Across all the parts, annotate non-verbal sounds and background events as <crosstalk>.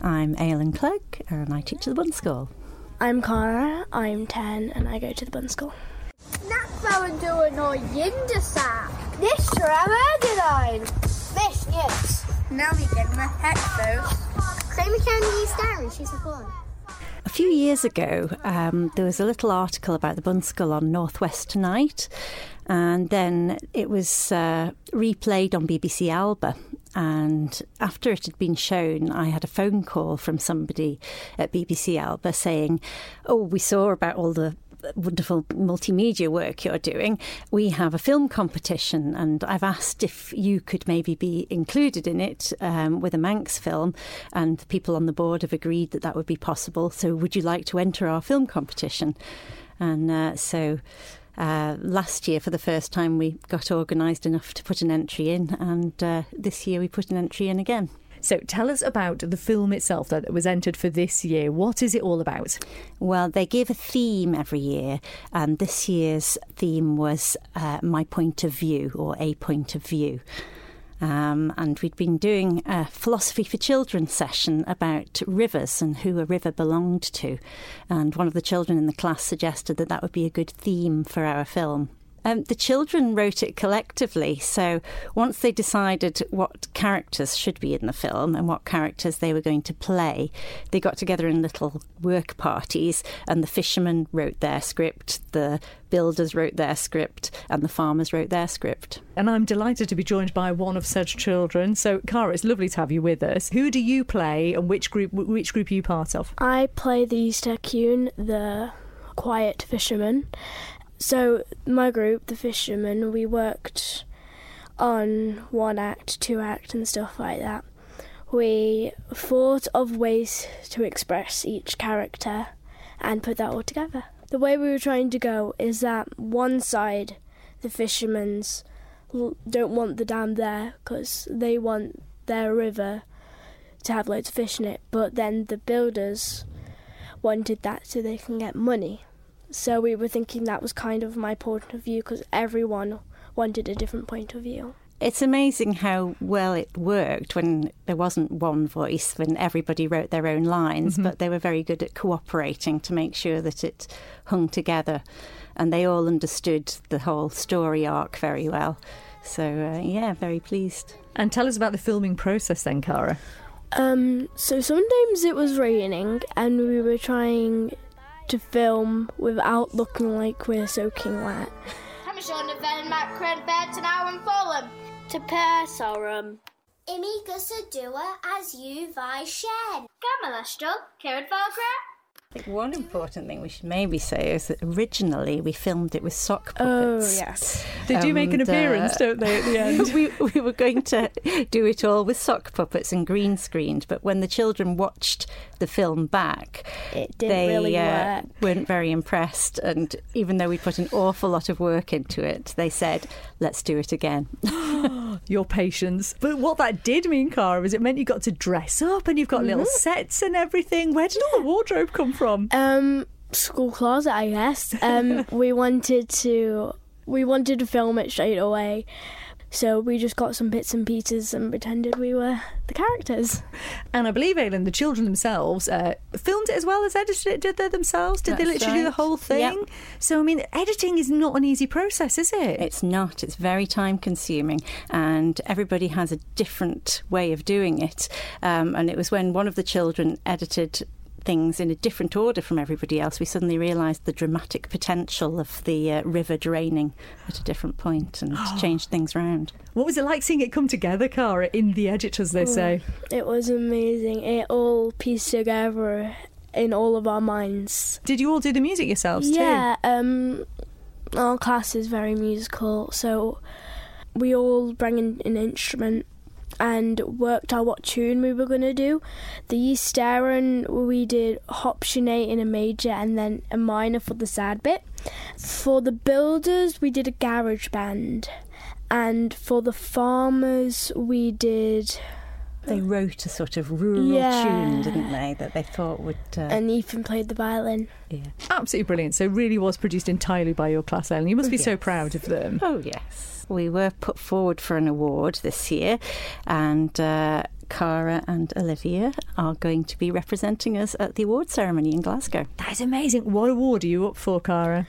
I'm Aalin Clague and I teach at the Bunscoill. I'm Cara, I'm 10 and I go to the Bunscoill. Nachbarn doen no jindersa. This Ramadan. This yes. Now we get my headphones. Creamy candy staring, she's a fun. A few years ago, um, there was a little article about the Bunscoill on Northwest Tonight, and then it was uh, replayed on BBC Alba. And after it had been shown, I had a phone call from somebody at BBC Alba saying, Oh, we saw about all the wonderful multimedia work you're doing, we have a film competition, and I've asked if you could maybe be included in it um, with a Manx film, and the people on the board have agreed that that would be possible. So, would you like to enter our film competition? And uh, so. Uh, last year, for the first time, we got organised enough to put an entry in, and uh, this year we put an entry in again. So tell us about the film itself that was entered for this year. What is it all about? Well, they give a theme every year, and this year's theme was uh, My Point of View or A Point of View. Um, and we'd been doing a philosophy for children session about rivers and who a river belonged to. And one of the children in the class suggested that that would be a good theme for our film. Um, the children wrote it collectively. So once they decided what characters should be in the film and what characters they were going to play, they got together in little work parties, and the fishermen wrote their script, the builders wrote their script, and the farmers wrote their script. And I'm delighted to be joined by one of such children. So, Cara, it's lovely to have you with us. Who do you play, and which group? Which group are you part of? I play the Eeasteyr Kiune, the quiet fisherman, so my group, the fishermen, we worked on one act, two act, and stuff like that. We thought of ways to express each character and put that all together. The way we were trying to go is that one side, the fishermen's don't want the dam there because they want their river to have loads of fish in it, but then the builders wanted that so they can get money. So we were thinking that was kind of my point of view because everyone wanted a different point of view. It's amazing how well it worked when there wasn't one voice, when everybody wrote their own lines, mm-hmm. but they were very good at cooperating to make sure that it hung together. And they all understood the whole story arc very well. So, uh, yeah, very pleased. And tell us about the filming process then, Cara. Um, so sometimes it was raining and we were trying to film without looking like we're soaking wet. I'm sure the van Macredber to Persorum. Imi Gussadua as you vi shed. Gamalastral, Kirid Valgra. I think one important thing we should maybe say is that originally we filmed it with sock oh, puppets. Oh, yes. <laughs> They do make an appearance, uh, don't they, at the <laughs> end? we, we were going to do it all with sock puppets and green screened, but when the children watched the film back, it didn't they really uh, weren't very impressed. And even though we put an awful lot of work into it, they said, let's do it again. <laughs> <gasps> Your patience. But what that did mean, Cara, is it meant you got to dress up and you've got mm-hmm. little sets and everything. Where did all the wardrobe come from? from? Um, school closet, I guess. Um, <laughs> we wanted to we wanted to film it straight away. So we just got some bits and pieces and pretended we were the characters. And I believe, Aalin, the children themselves uh, filmed it as well as edited it, did they themselves? Did That's they literally right. do the whole thing? Yep. So, I mean, editing is not an easy process, is it? It's not. It's very time consuming, and everybody has a different way of doing it. Um, and it was when one of the children edited things in a different order from everybody else, we suddenly realised the dramatic potential of the uh, river draining at a different point and <gasps> changed things around. What was it like seeing it come together, Cara, in the edit, as they oh, say? It was amazing. It all pieced together in all of our minds. Did you all do the music yourselves yeah, too? Yeah, um, our class is very musical, so we all bring in an instrument and worked out what tune we were going to do. The East Aaron, we did Hoptionate in a major and then a minor for the sad bit. For the builders, we did a garage band. And for the farmers, we did They wrote a sort of rural Yeah. tune, didn't they, that they thought would. Uh, And Ethan played the violin. yeah. Absolutely brilliant. So, really was produced entirely by your class, Aalin. You must be so proud of them. Oh, yes. We were put forward for an award this year, and uh, Cara and Olivia are going to be representing us at the award ceremony in Glasgow. That is amazing. What award are you up for, Cara?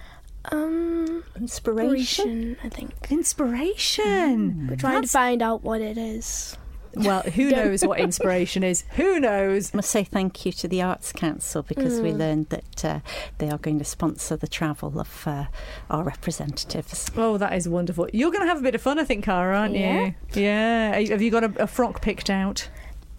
Um, Inspiration. Inspiration, I think. Inspiration. We're trying That's- to find out what it is. Well, who knows what inspiration is? Who knows? I must say thank you to the Arts Council because we learned that uh, they are going to sponsor the travel of uh, our representatives. Oh, that is wonderful. You're going to have a bit of fun, I think, Cara, aren't Yeah. you? Yeah. Have you got a, a frock picked out?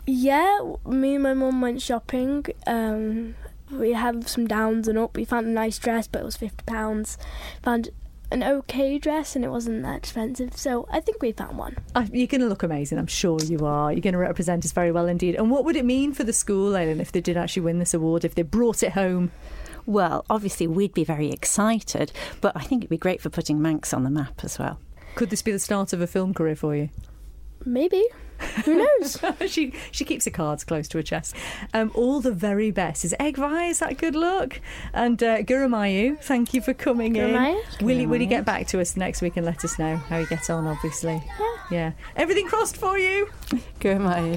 Yeah, me and my mum went shopping. Um, we had some downs and up. We found a nice dress, but it was fifty pounds. Found an okay dress, and it wasn't that expensive. So I think we found one. Uh, You're going to look amazing, I'm sure you are. You're going to represent us very well indeed. And what would it mean for the school, Aalin, if they did actually win this award, if they brought it home? Well, obviously, we'd be very excited, but I think it'd be great for putting Manx on the map as well. Could this be the start of a film career for you? Maybe. Who knows? <laughs> she she keeps her cards close to her chest. Um, all the very best. Is Aigh vie, is that good luck? And uh, Gura mie eu, thank you for coming Gura mie eu. in. Will you, will you get back to us next week and let us know how you get on, obviously? Yeah. Yeah. Everything crossed for you? Go, Maya.